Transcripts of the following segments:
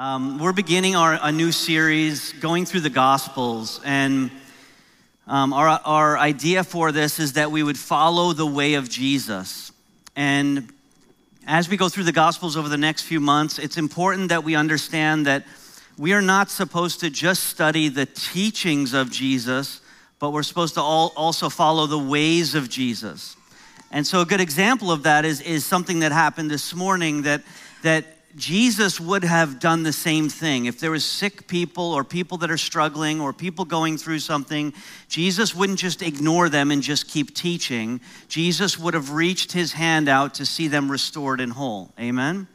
Um, we're beginning our, a new series going through the Gospels, and um, our, our idea for this is that we would follow the way of Jesus. And as we go through the Gospels over the next few months, it's important that we understand that we are not supposed to just study the teachings of Jesus, but we're supposed to all, also follow the ways of Jesus. And so, a good example of that is, is something that happened this morning that, that Jesus would have done the same thing. If there was sick people or people that are struggling or people going through something, Jesus wouldn't just ignore them and just keep teaching. Jesus would have reached his hand out to see them restored and whole. Amen?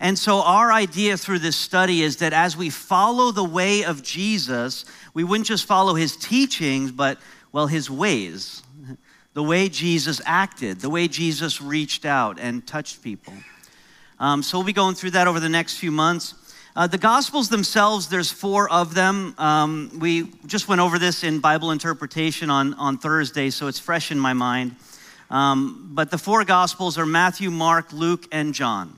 And so, our idea through this study is that as we follow the way of Jesus, we wouldn't just follow his teachings, but, well, his ways. The way Jesus acted, the way Jesus reached out and touched people. Um, so we'll be going through that over the next few months. Uh, the Gospels themselves, there's four of them. Um, we just went over this in Bible interpretation on, on Thursday, so it's fresh in my mind. Um, but the four Gospels are Matthew, Mark, Luke, and John.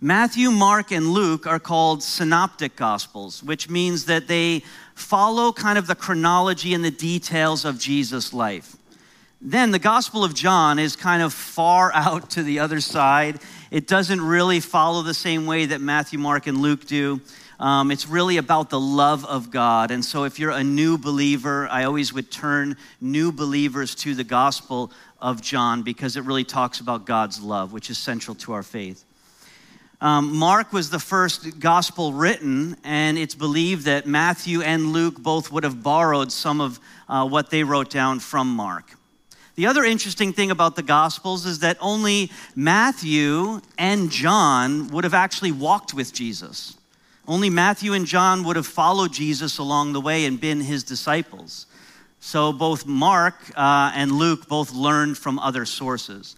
Matthew, Mark, and Luke are called synoptic Gospels, which means that they follow kind of the chronology and the details of Jesus' life. Then the Gospel of John is kind of far out to the other side. It doesn't really follow the same way that Matthew, Mark, and Luke do. Um, it's really about the love of God. And so, if you're a new believer, I always would turn new believers to the Gospel of John because it really talks about God's love, which is central to our faith. Um, Mark was the first gospel written, and it's believed that Matthew and Luke both would have borrowed some of uh, what they wrote down from Mark. The other interesting thing about the Gospels is that only Matthew and John would have actually walked with Jesus. Only Matthew and John would have followed Jesus along the way and been his disciples. So both Mark uh, and Luke both learned from other sources.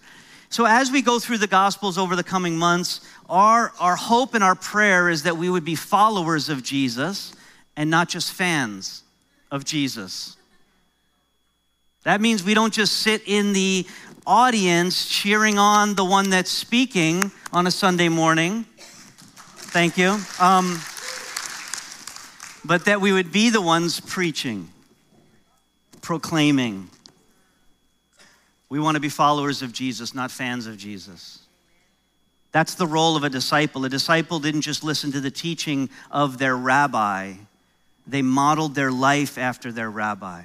So as we go through the Gospels over the coming months, our, our hope and our prayer is that we would be followers of Jesus and not just fans of Jesus. That means we don't just sit in the audience cheering on the one that's speaking on a Sunday morning. Thank you. Um, but that we would be the ones preaching, proclaiming. We want to be followers of Jesus, not fans of Jesus. That's the role of a disciple. A disciple didn't just listen to the teaching of their rabbi, they modeled their life after their rabbi.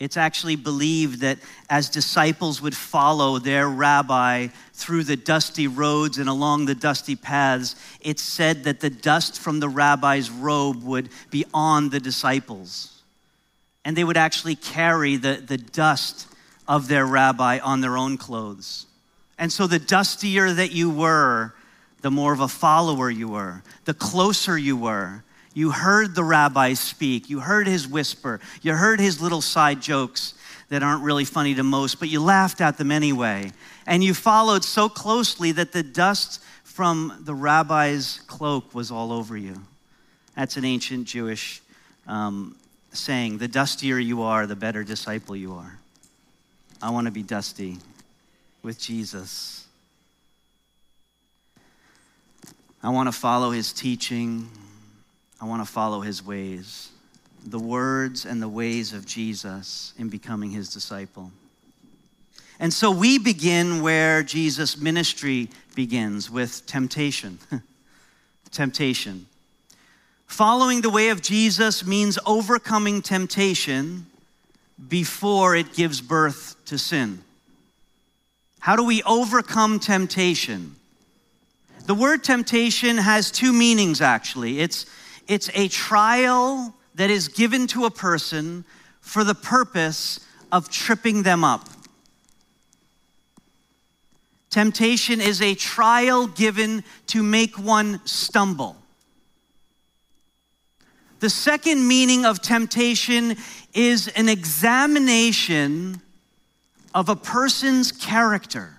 It's actually believed that as disciples would follow their rabbi through the dusty roads and along the dusty paths, it's said that the dust from the rabbi's robe would be on the disciples. And they would actually carry the, the dust of their rabbi on their own clothes. And so the dustier that you were, the more of a follower you were, the closer you were, you heard the rabbi speak. You heard his whisper. You heard his little side jokes that aren't really funny to most, but you laughed at them anyway. And you followed so closely that the dust from the rabbi's cloak was all over you. That's an ancient Jewish um, saying the dustier you are, the better disciple you are. I want to be dusty with Jesus. I want to follow his teaching. I want to follow his ways, the words and the ways of Jesus in becoming his disciple. And so we begin where Jesus' ministry begins with temptation. temptation. Following the way of Jesus means overcoming temptation before it gives birth to sin. How do we overcome temptation? The word temptation has two meanings actually. It's it's a trial that is given to a person for the purpose of tripping them up. Temptation is a trial given to make one stumble. The second meaning of temptation is an examination of a person's character.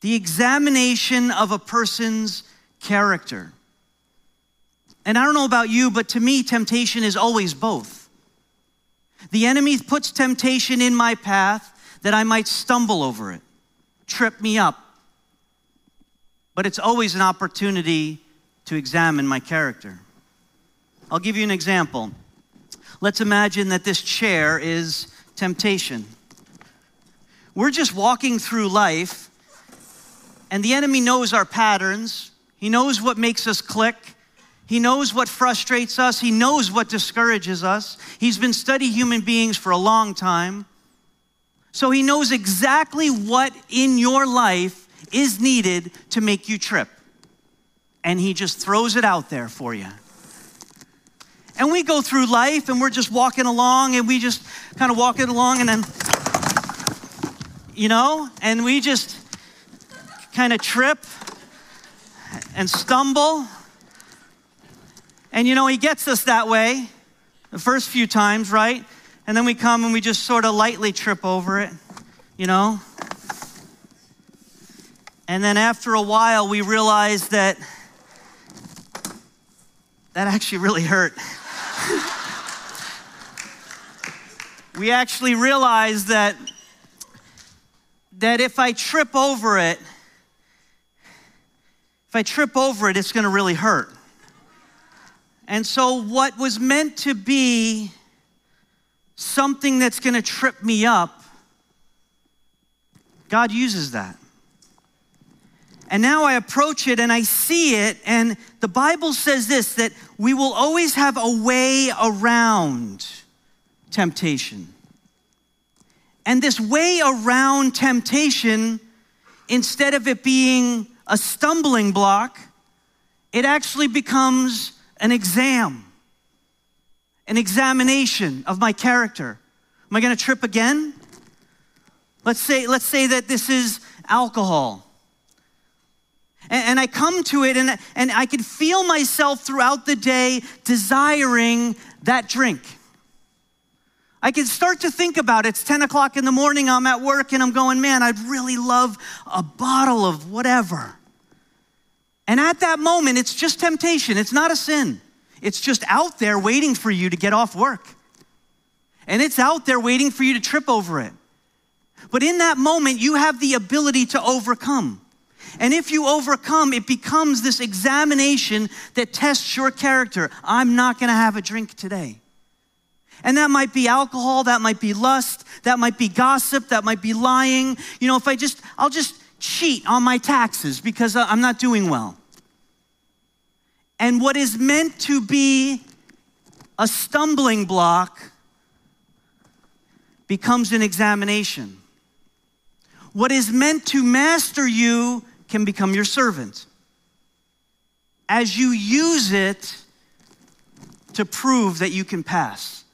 The examination of a person's character. And I don't know about you, but to me, temptation is always both. The enemy puts temptation in my path that I might stumble over it, trip me up. but it's always an opportunity to examine my character. I'll give you an example. Let's imagine that this chair is temptation. We're just walking through life, and the enemy knows our patterns. He knows what makes us click. He knows what frustrates us. He knows what discourages us. He's been studying human beings for a long time. So he knows exactly what in your life is needed to make you trip. And he just throws it out there for you. And we go through life and we're just walking along and we just kind of walking along and then, you know, and we just kind of trip and stumble. And you know, he gets us that way the first few times, right? And then we come and we just sort of lightly trip over it, you know? And then after a while, we realize that that actually really hurt. we actually realize that, that if I trip over it, if I trip over it, it's going to really hurt. And so, what was meant to be something that's going to trip me up, God uses that. And now I approach it and I see it, and the Bible says this that we will always have a way around temptation. And this way around temptation, instead of it being a stumbling block, it actually becomes an exam, an examination of my character. Am I going to trip again? Let's say, let's say that this is alcohol. And, and I come to it and, and I can feel myself throughout the day desiring that drink. I can start to think about it. It's 10 o'clock in the morning, I'm at work, and I'm going, man, I'd really love a bottle of whatever. And at that moment, it's just temptation, it's not a sin. It's just out there waiting for you to get off work. And it's out there waiting for you to trip over it. But in that moment, you have the ability to overcome. And if you overcome, it becomes this examination that tests your character. I'm not going to have a drink today. And that might be alcohol, that might be lust, that might be gossip, that might be lying. You know, if I just, I'll just cheat on my taxes because uh, I'm not doing well. And what is meant to be a stumbling block becomes an examination. What is meant to master you can become your servant. As you use it to prove that you can pass.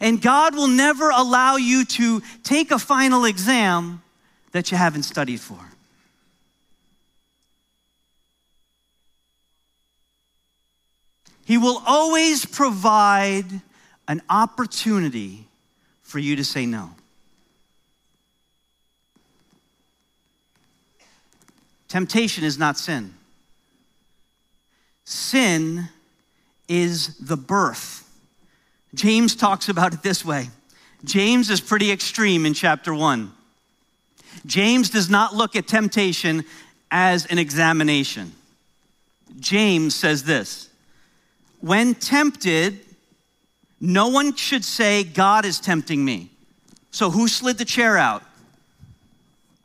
And God will never allow you to take a final exam that you haven't studied for. He will always provide an opportunity for you to say no. Temptation is not sin. Sin is the birth. James talks about it this way. James is pretty extreme in chapter one. James does not look at temptation as an examination. James says this When tempted, no one should say, God is tempting me. So, who slid the chair out?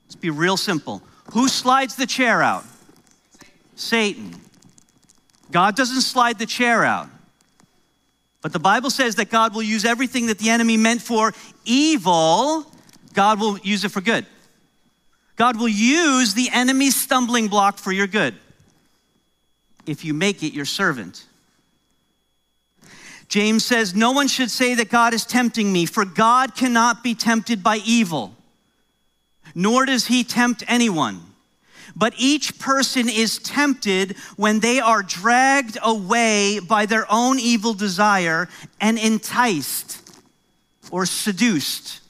Let's be real simple. Who slides the chair out? Satan. God doesn't slide the chair out. But the Bible says that God will use everything that the enemy meant for evil, God will use it for good. God will use the enemy's stumbling block for your good if you make it your servant. James says, No one should say that God is tempting me, for God cannot be tempted by evil nor does he tempt anyone. But each person is tempted when they are dragged away by their own evil desire and enticed or seduced.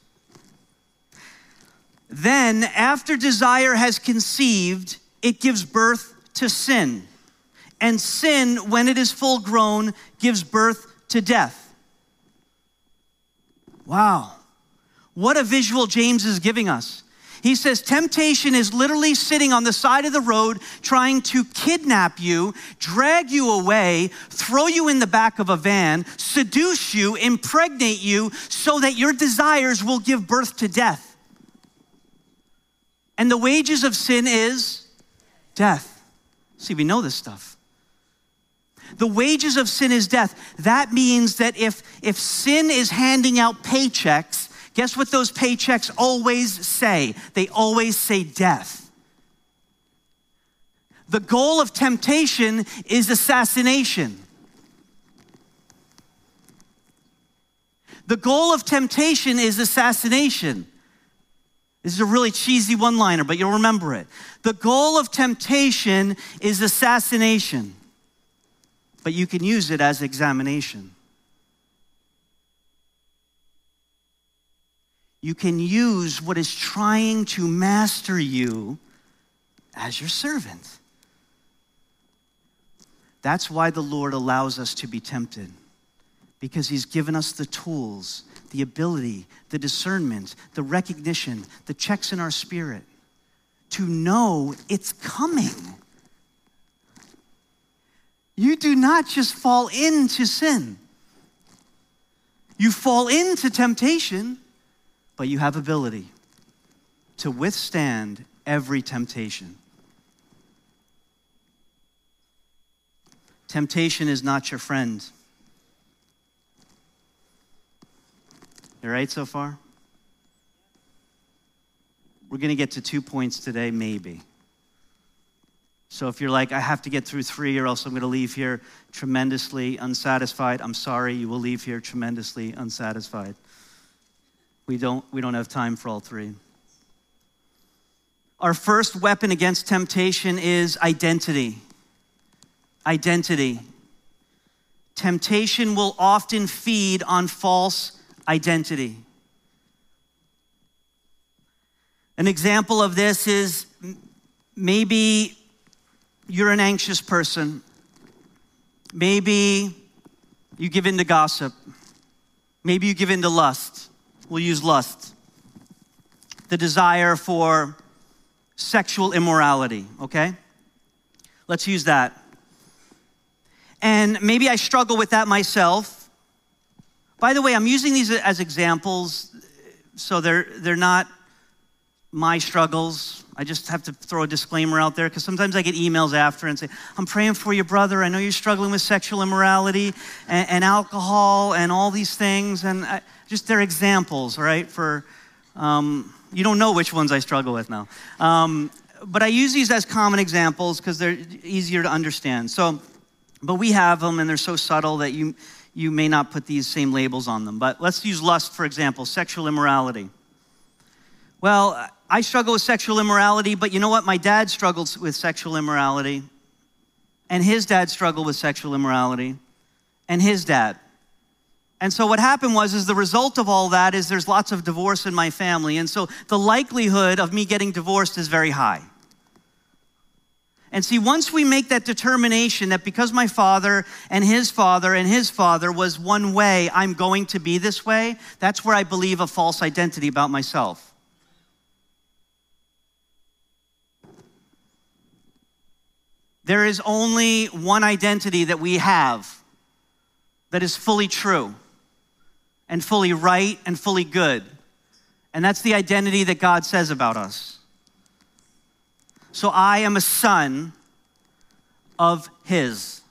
Then, after desire has conceived, it gives birth to sin. And sin, when it is full grown, gives birth to death. Wow. What a visual James is giving us. He says temptation is literally sitting on the side of the road trying to kidnap you, drag you away, throw you in the back of a van, seduce you, impregnate you so that your desires will give birth to death. And the wages of sin is death. See, we know this stuff. The wages of sin is death. That means that if, if sin is handing out paychecks, Guess what those paychecks always say? They always say death. The goal of temptation is assassination. The goal of temptation is assassination. This is a really cheesy one liner, but you'll remember it. The goal of temptation is assassination, but you can use it as examination. you can use what is trying to master you as your servant. That's why the Lord allows us to be tempted, because He's given us the tools, the ability, the discernment, the recognition, the checks in our spirit to know it's coming. You do not just fall into sin. You fall into temptation but you have ability to withstand every temptation. Temptation is not your friend. You right so far? We're going to get to two points today, maybe. So if you're like, I have to get through three or else I'm going to leave here tremendously unsatisfied, I'm sorry, you will leave here tremendously unsatisfied. We don't, we don't have time for all three. Our first weapon against temptation is identity. Identity. Temptation will often feed on false identity. An example of this is maybe you're an anxious person. Maybe you give in to gossip. Maybe you give in to lust. We'll use lust. The desire for sexual immorality, okay? Let's use that. And maybe I struggle with that myself. By the way, I'm using these as examples, so they're, they're not my struggles. I just have to throw a disclaimer out there because sometimes I get emails after and say, I'm praying for your brother. I know you're struggling with sexual immorality and, and alcohol and all these things. And I, just they're examples, right? For, um, you don't know which ones I struggle with now. Um, but I use these as common examples because they're easier to understand. So, but we have them and they're so subtle that you, you may not put these same labels on them. But let's use lust, for example, sexual immorality. Well, I struggle with sexual immorality, but you know what? My dad struggles with sexual immorality, and his dad struggled with sexual immorality, and his dad. And so what happened was is the result of all that is there's lots of divorce in my family. And so the likelihood of me getting divorced is very high. And see, once we make that determination that because my father and his father and his father was one way, I'm going to be this way, that's where I believe a false identity about myself. There is only one identity that we have that is fully true and fully right and fully good. And that's the identity that God says about us. So I am a son of His.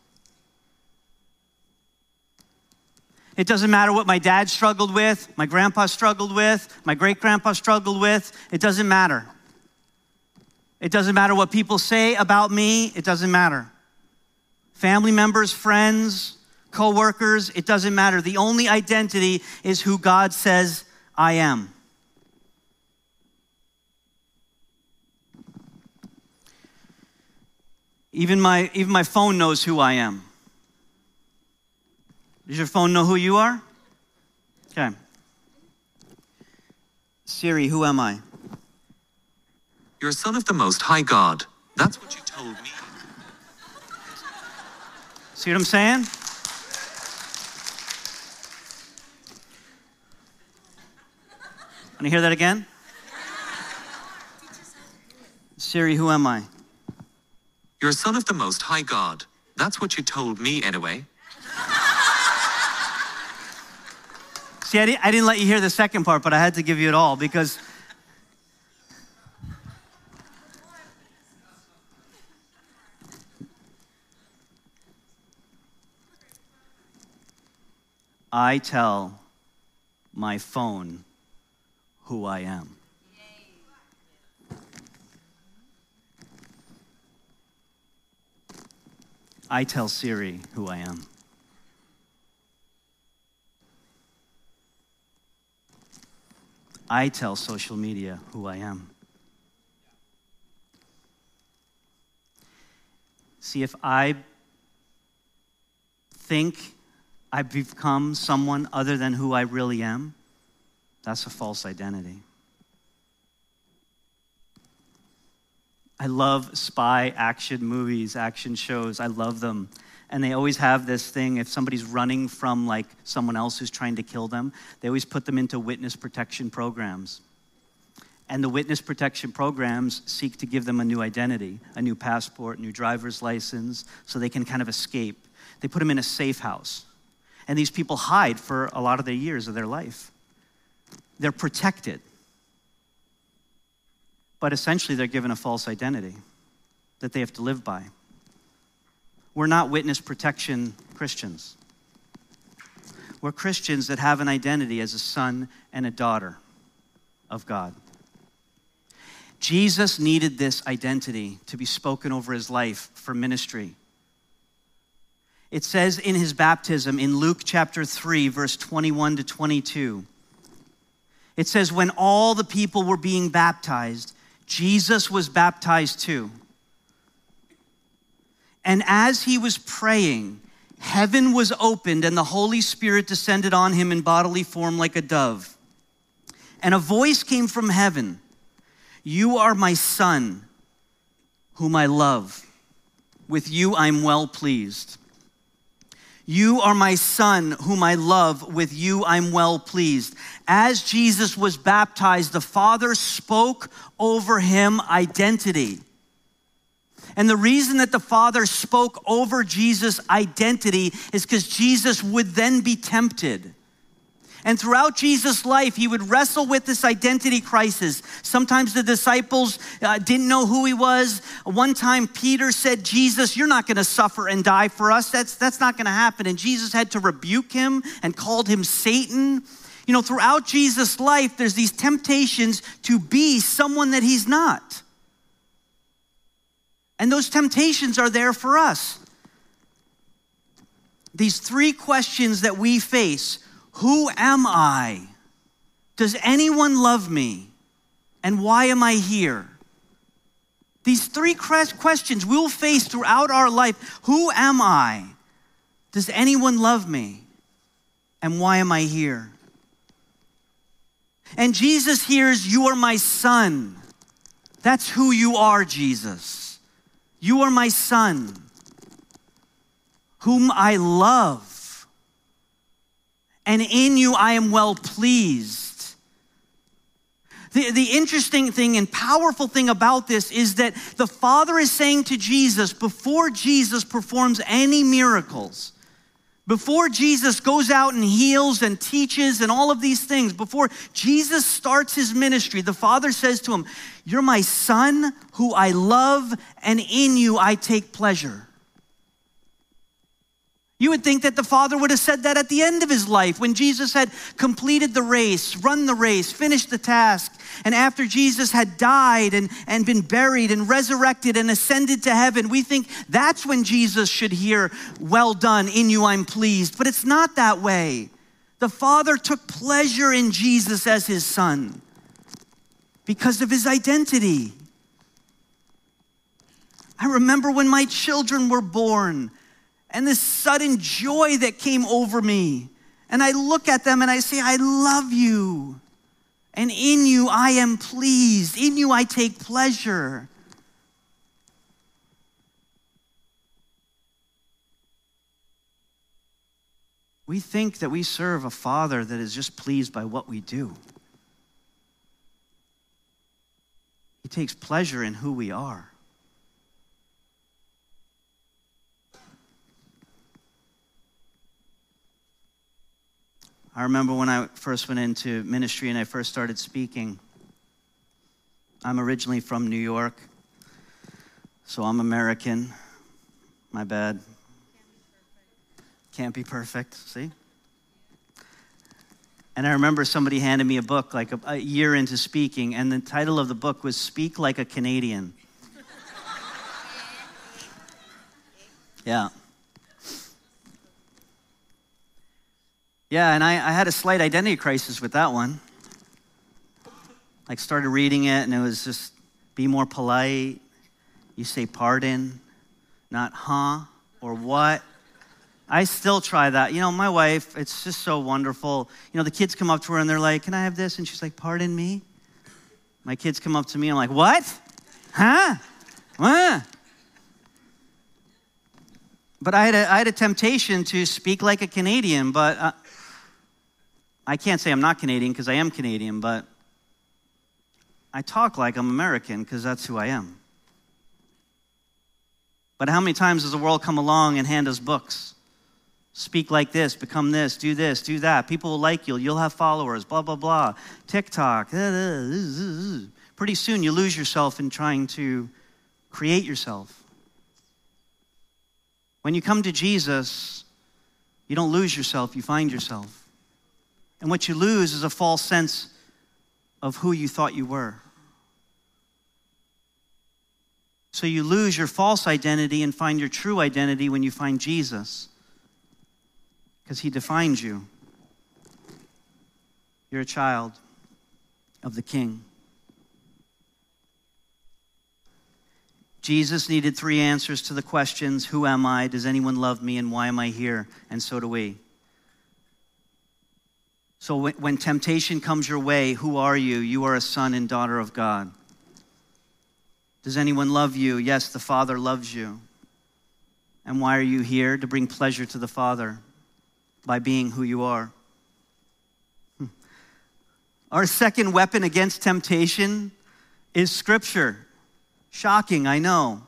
It doesn't matter what my dad struggled with, my grandpa struggled with, my great grandpa struggled with. It doesn't matter. It doesn't matter what people say about me, it doesn't matter. Family members, friends, coworkers, it doesn't matter. The only identity is who God says I am. Even my, even my phone knows who I am. Does your phone know who you are? Okay. Siri, who am I? You're a son of the Most High God. That's what you told me. See what I'm saying? Want to hear that again? Siri, who am I? You're a son of the Most High God. That's what you told me anyway. See, I didn't, I didn't let you hear the second part, but I had to give you it all because. I tell my phone who I am. I tell Siri who I am. I tell social media who I am. See, if I think I've become someone other than who I really am, that's a false identity. I love spy action movies, action shows. I love them. And they always have this thing if somebody's running from like someone else who's trying to kill them, they always put them into witness protection programs. And the witness protection programs seek to give them a new identity, a new passport, new driver's license, so they can kind of escape. They put them in a safe house. And these people hide for a lot of the years of their life. They're protected. But essentially, they're given a false identity that they have to live by. We're not witness protection Christians. We're Christians that have an identity as a son and a daughter of God. Jesus needed this identity to be spoken over his life for ministry. It says in his baptism in Luke chapter 3, verse 21 to 22. It says, When all the people were being baptized, Jesus was baptized too. And as he was praying, heaven was opened and the Holy Spirit descended on him in bodily form like a dove. And a voice came from heaven You are my son, whom I love. With you I'm well pleased. You are my son, whom I love. With you I'm well pleased. As Jesus was baptized, the Father spoke over him identity. And the reason that the Father spoke over Jesus' identity is because Jesus would then be tempted. And throughout Jesus' life, he would wrestle with this identity crisis. Sometimes the disciples uh, didn't know who he was. One time, Peter said, Jesus, you're not going to suffer and die for us. That's, that's not going to happen. And Jesus had to rebuke him and called him Satan. You know, throughout Jesus' life, there's these temptations to be someone that he's not. And those temptations are there for us. These three questions that we face who am I? Does anyone love me? And why am I here? These three questions we'll face throughout our life. Who am I? Does anyone love me? And why am I here? And Jesus hears, You are my son. That's who you are, Jesus. You are my son, whom I love and in you I am well pleased. The, the interesting thing and powerful thing about this is that the Father is saying to Jesus before Jesus performs any miracles, before Jesus goes out and heals and teaches and all of these things, before Jesus starts his ministry, the Father says to him, You're my son who I love, and in you I take pleasure. You would think that the Father would have said that at the end of his life when Jesus had completed the race, run the race, finished the task. And after Jesus had died and, and been buried and resurrected and ascended to heaven, we think that's when Jesus should hear, Well done, in you I'm pleased. But it's not that way. The Father took pleasure in Jesus as his Son because of his identity. I remember when my children were born and this sudden joy that came over me. And I look at them and I say, I love you. And in you I am pleased. In you I take pleasure. We think that we serve a father that is just pleased by what we do. He takes pleasure in who we are. I remember when I first went into ministry and I first started speaking. I'm originally from New York, so I'm American. My bad. Can't be perfect, see? And I remember somebody handed me a book like a, a, year into speaking, and the title of the book was Speak Like a Canadian. yeah. Yeah, and I, I had a slight identity crisis with that one. Like, started reading it, and it was just be more polite. You say pardon, not huh or what. I still try that. You know, my wife, it's just so wonderful. You know, the kids come up to her and they're like, Can I have this? And she's like, Pardon me? My kids come up to me, I'm like, What? Huh? What? But I had, a, I had a temptation to speak like a Canadian, but uh, I can't say I'm not Canadian because I am Canadian, but I talk like I'm American because that's who I am. But how many times does the world come along and hand us books? Speak like this, become this, do this, do that. People will like you, you'll have followers, blah, blah, blah. TikTok. Uh, uh, uh, Pretty soon you lose yourself in trying to create yourself. When you come to Jesus, you don't lose yourself, you find yourself. And what you lose is a false sense of who you thought you were. So you lose your false identity and find your true identity when you find Jesus, because he defines you. You're a child of the King. Jesus needed three answers to the questions Who am I? Does anyone love me? And why am I here? And so do we. So when, when temptation comes your way, who are you? You are a son and daughter of God. Does anyone love you? Yes, the Father loves you. And why are you here? To bring pleasure to the Father by being who you are. Hmm. Our second weapon against temptation is Scripture. Shocking, I know.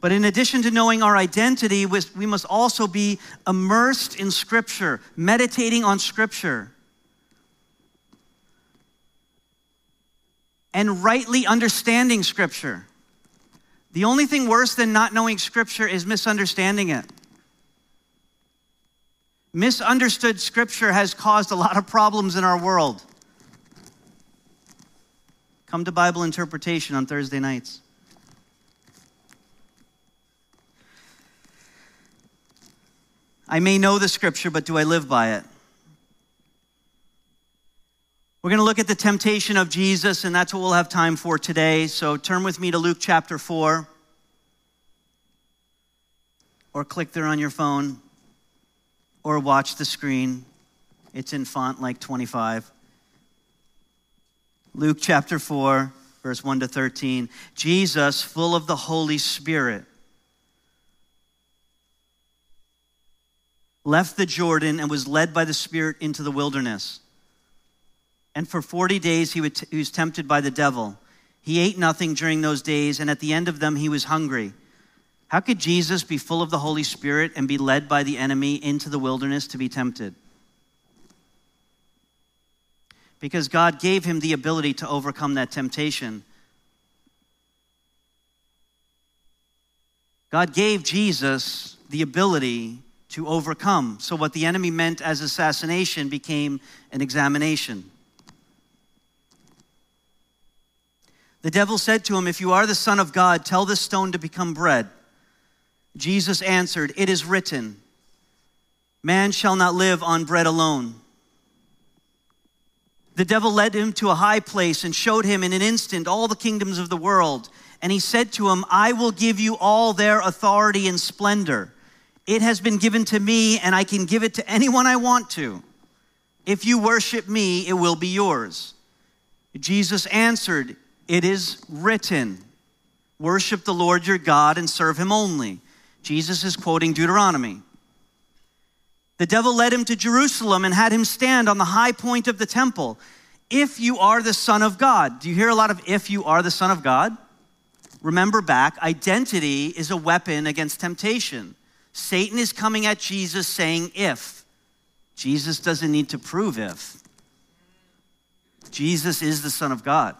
But in addition to knowing our identity, we must also be immersed in Scripture, meditating on Scripture, and rightly understanding Scripture. The only thing worse than not knowing Scripture is misunderstanding it. Misunderstood Scripture has caused a lot of problems in our world. Come to Bible interpretation on Thursday nights. I may know the scripture, but do I live by it? We're going to look at the temptation of Jesus, and that's what we'll have time for today. So turn with me to Luke chapter 4, or click there on your phone, or watch the screen. It's in font like 25. Luke chapter 4, verse 1 to 13. Jesus, full of the Holy Spirit, left the Jordan and was led by the Spirit into the wilderness. And for 40 days he was tempted by the devil. He ate nothing during those days, and at the end of them he was hungry. How could Jesus be full of the Holy Spirit and be led by the enemy into the wilderness to be tempted? Because God gave him the ability to overcome that temptation. God gave Jesus the ability to overcome. So, what the enemy meant as assassination became an examination. The devil said to him, If you are the Son of God, tell this stone to become bread. Jesus answered, It is written, Man shall not live on bread alone. The devil led him to a high place and showed him in an instant all the kingdoms of the world. And he said to him, I will give you all their authority and splendor. It has been given to me, and I can give it to anyone I want to. If you worship me, it will be yours. Jesus answered, It is written, Worship the Lord your God and serve him only. Jesus is quoting Deuteronomy. The devil led him to Jerusalem and had him stand on the high point of the temple. if you are the Son of God. Do you hear a lot of if you are the Son of God? Remember back, identity is a weapon against temptation. Satan is coming at Jesus saying if. Jesus doesn't need to prove if. Jesus is the Son of God.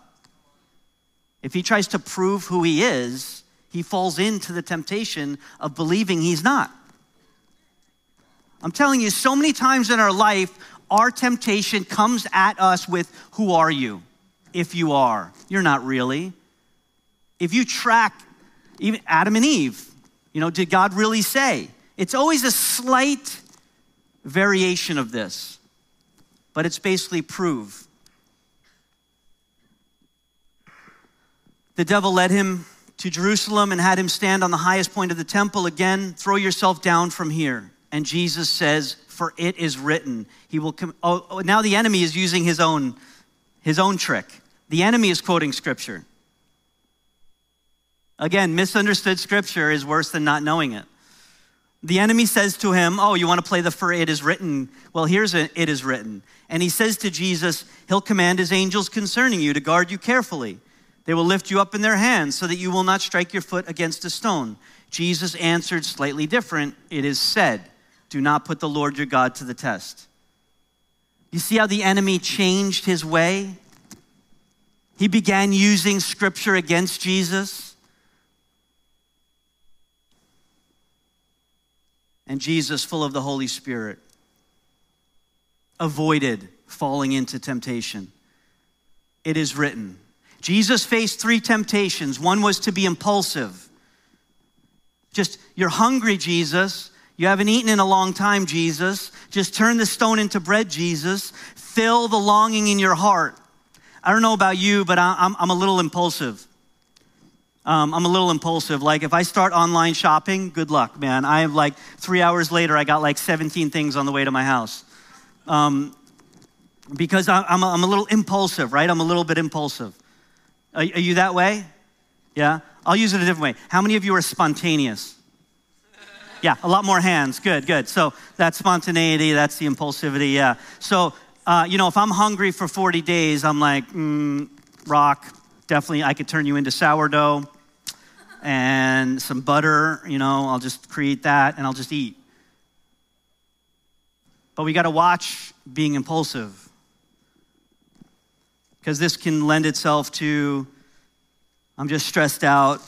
If he tries to prove who he is, he falls into the temptation of believing he's not. I'm telling you, so many times in our life, our temptation comes at us with, Who are you? If you are, you're not really. If you track even Adam and Eve, you know, did God really say? It's always a slight variation of this, but it's basically prove. The devil led him to Jerusalem and had him stand on the highest point of the temple. Again, throw yourself down from here. And Jesus says, For it is written, He will come. Oh, oh, now the enemy is using his own, his own trick. The enemy is quoting scripture. Again, misunderstood scripture is worse than not knowing it. The enemy says to him, Oh, you want to play the for it is written? Well, here's a, it is written. And he says to Jesus, He'll command his angels concerning you to guard you carefully. They will lift you up in their hands so that you will not strike your foot against a stone. Jesus answered slightly different. It is said, Do not put the Lord your God to the test. You see how the enemy changed his way? He began using scripture against Jesus. And Jesus, full of the Holy Spirit, avoided falling into temptation. It is written. Jesus faced three temptations. One was to be impulsive. Just, you're hungry, Jesus. You haven't eaten in a long time, Jesus. Just turn the stone into bread, Jesus. Fill the longing in your heart. I don't know about you, but I'm, I'm a little impulsive. Um, I'm a little impulsive. Like, if I start online shopping, good luck, man. I have like three hours later, I got like 17 things on the way to my house. Um, because I'm a, I'm a little impulsive, right? I'm a little bit impulsive. Are, are you that way? Yeah? I'll use it a different way. How many of you are spontaneous? Yeah, a lot more hands. Good, good. So that's spontaneity, that's the impulsivity, yeah. So, uh, you know, if I'm hungry for 40 days, I'm like, mm, rock, definitely, I could turn you into sourdough and some butter, you know, I'll just create that and I'll just eat. But we got to watch being impulsive because this can lend itself to I'm just stressed out.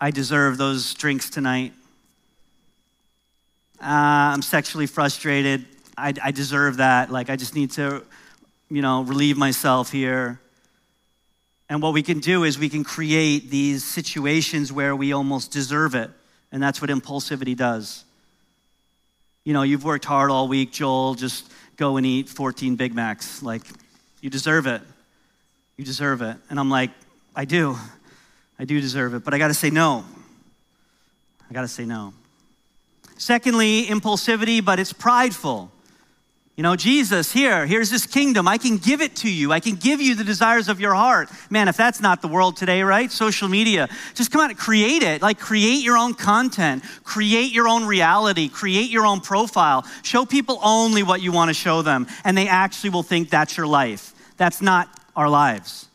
I deserve those drinks tonight. Uh, I'm sexually frustrated. I, I deserve that. Like, I just need to, you know, relieve myself here. And what we can do is we can create these situations where we almost deserve it. And that's what impulsivity does. You know, you've worked hard all week, Joel, just go and eat 14 Big Macs. Like, you deserve it. You deserve it. And I'm like, I do. I do deserve it. But I got to say no. I got to say no. Secondly, impulsivity, but it's prideful. You know, Jesus, here, here's this kingdom. I can give it to you. I can give you the desires of your heart. Man, if that's not the world today, right? Social media. Just come out and create it. Like, create your own content, create your own reality, create your own profile. Show people only what you want to show them, and they actually will think that's your life. That's not our lives.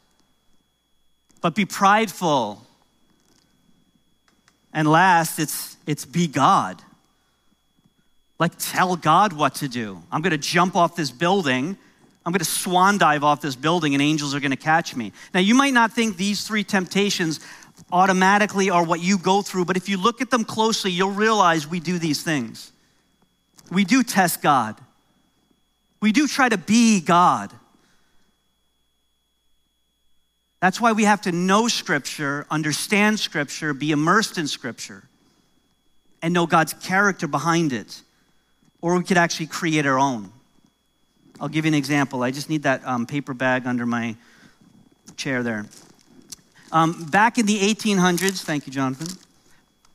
But be prideful. And last, it's, it's be God. Like, tell God what to do. I'm going to jump off this building. I'm going to swan dive off this building, and angels are going to catch me. Now, you might not think these three temptations automatically are what you go through, but if you look at them closely, you'll realize we do these things. We do test God, we do try to be God. That's why we have to know Scripture, understand Scripture, be immersed in Scripture, and know God's character behind it or we could actually create our own. I'll give you an example. I just need that um, paper bag under my chair there. Um, back in the 1800s, thank you, Jonathan.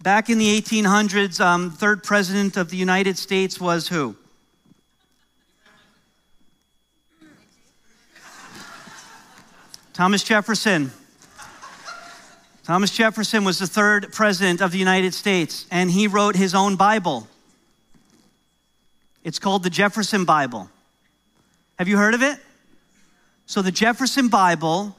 Back in the 1800s, um, third president of the United States was who? Thomas Jefferson. Thomas Jefferson was the third president of the United States, and he wrote his own Bible. It's called the Jefferson Bible. Have you heard of it? So the Jefferson Bible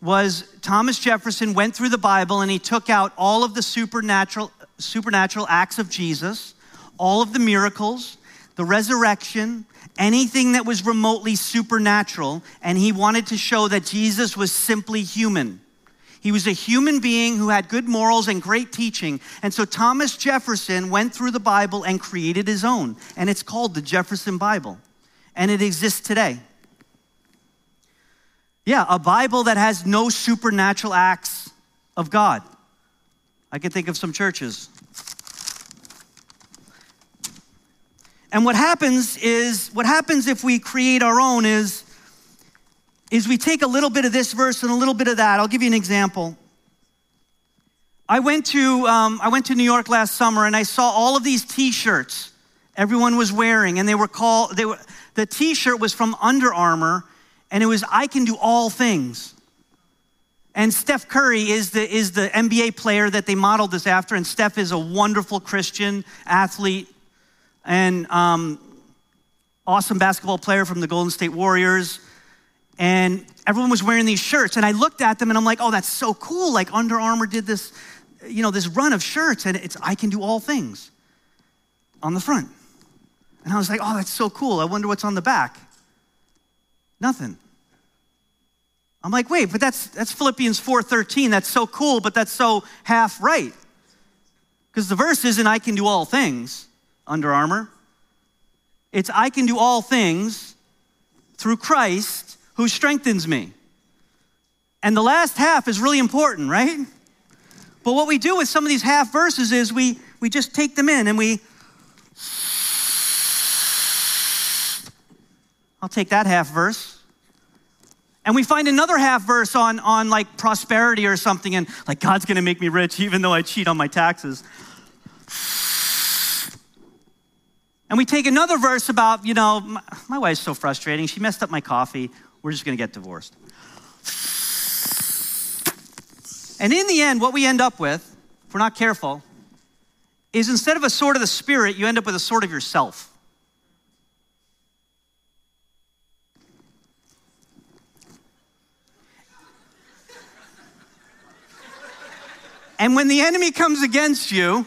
was Thomas Jefferson went through the Bible and he took out all of the supernatural supernatural acts of Jesus, all of the miracles, the resurrection, anything that was remotely supernatural, and he wanted to show that Jesus was simply human. He was a human being who had good morals and great teaching. And so Thomas Jefferson went through the Bible and created his own. And it's called the Jefferson Bible. And it exists today. Yeah, a Bible that has no supernatural acts of God. I can think of some churches. And what happens is, what happens if we create our own is, is we take a little bit of this verse and a little bit of that. I'll give you an example. I went to, um, I went to New York last summer and I saw all of these t-shirts everyone was wearing and they were called, they were, the t-shirt was from Under Armour and it was, I can do all things. And Steph Curry is the, is the NBA player that they modeled this after. And Steph is a wonderful Christian athlete and um, awesome basketball player from the Golden State Warriors. And everyone was wearing these shirts. And I looked at them and I'm like, oh, that's so cool. Like Under Armour did this, you know, this run of shirts. And it's, I can do all things on the front. And I was like, oh, that's so cool. I wonder what's on the back. Nothing. I'm like, wait, but that's that's Philippians 4:13. That's so cool, but that's so half right. Because the verse isn't I can do all things, Under Armour. It's I can do all things through Christ who strengthens me. And the last half is really important, right? But what we do with some of these half verses is we, we just take them in and we, I'll take that half verse. And we find another half verse on, on like prosperity or something, and like God's gonna make me rich even though I cheat on my taxes. And we take another verse about, you know, my, my wife's so frustrating. She messed up my coffee. We're just gonna get divorced. And in the end, what we end up with, if we're not careful, is instead of a sword of the Spirit, you end up with a sword of yourself. And when the enemy comes against you,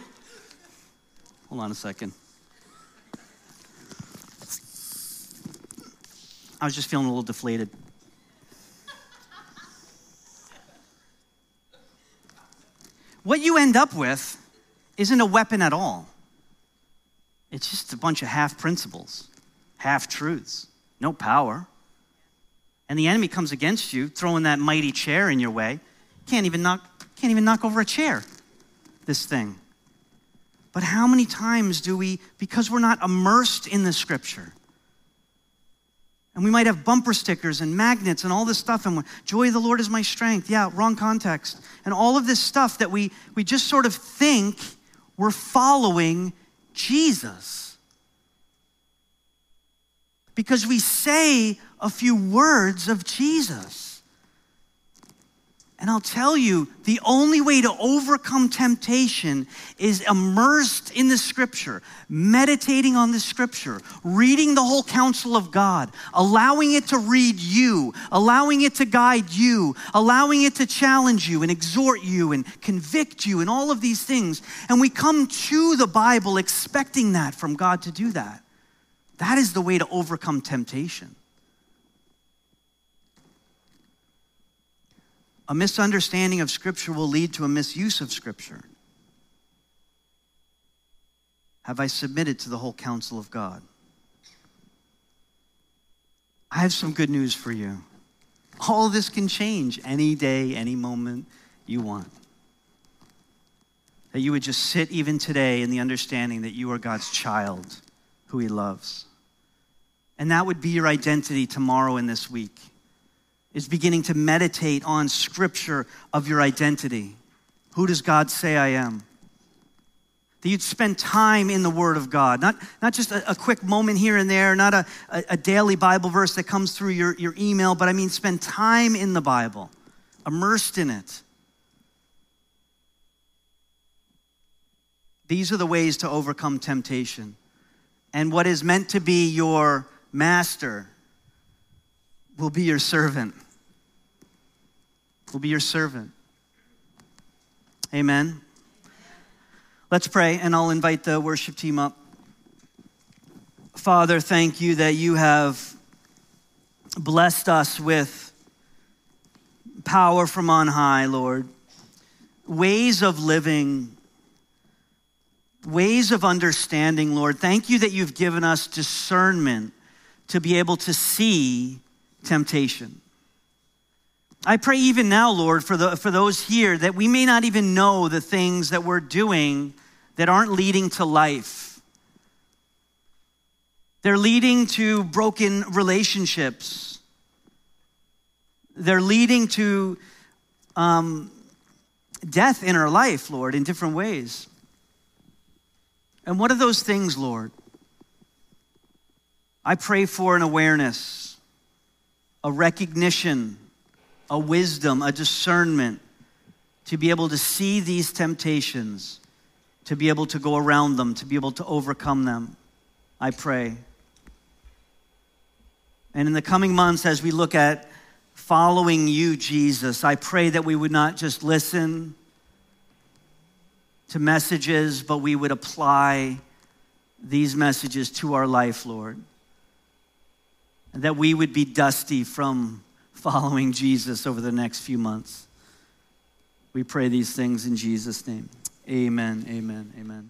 hold on a second. I was just feeling a little deflated. What you end up with isn't a weapon at all. It's just a bunch of half principles, half truths, no power. And the enemy comes against you, throwing that mighty chair in your way. Can't even knock can't even knock over a chair, this thing. But how many times do we, because we're not immersed in the scripture, and we might have bumper stickers and magnets and all this stuff, and joy of the Lord is my strength. Yeah, wrong context. And all of this stuff that we, we just sort of think we're following Jesus. Because we say a few words of Jesus. And I'll tell you, the only way to overcome temptation is immersed in the scripture, meditating on the scripture, reading the whole counsel of God, allowing it to read you, allowing it to guide you, allowing it to challenge you and exhort you and convict you and all of these things. And we come to the Bible expecting that from God to do that. That is the way to overcome temptation. A misunderstanding of Scripture will lead to a misuse of Scripture. Have I submitted to the whole counsel of God? I have some good news for you. All this can change any day, any moment you want. That you would just sit even today in the understanding that you are God's child who He loves. And that would be your identity tomorrow and this week is beginning to meditate on scripture of your identity. Who does God say I am? That you'd spend time in the Word of God, not, not just a, a quick moment here and there, not a, a, a daily Bible verse that comes through your, your email, but I mean spend time in the Bible, immersed in it. These are the ways to overcome temptation. And what is meant to be your master, We'll be your servant. We'll be your servant. Amen. Let's pray, and I'll invite the worship team up. Father, thank you that you have blessed us with power from on high, Lord, ways of living, ways of understanding, Lord. Thank you that you've given us discernment to be able to see temptation. I pray even now, Lord, for, the, for those here that we may not even know the things that we're doing that aren't leading to life. They're leading to broken relationships. They're leading to um, death in our life, Lord, in different ways. And what are those things, Lord? I pray for an awareness, a recognition a wisdom, a discernment to be able to see these temptations, to be able to go around them, to be able to overcome them. I pray. And in the coming months, as we look at following you, Jesus, I pray that we would not just listen to messages, but we would apply these messages to our life, Lord. And that we would be dusty from following Jesus over the next few months. We pray these things in Jesus' name. Amen, amen, amen.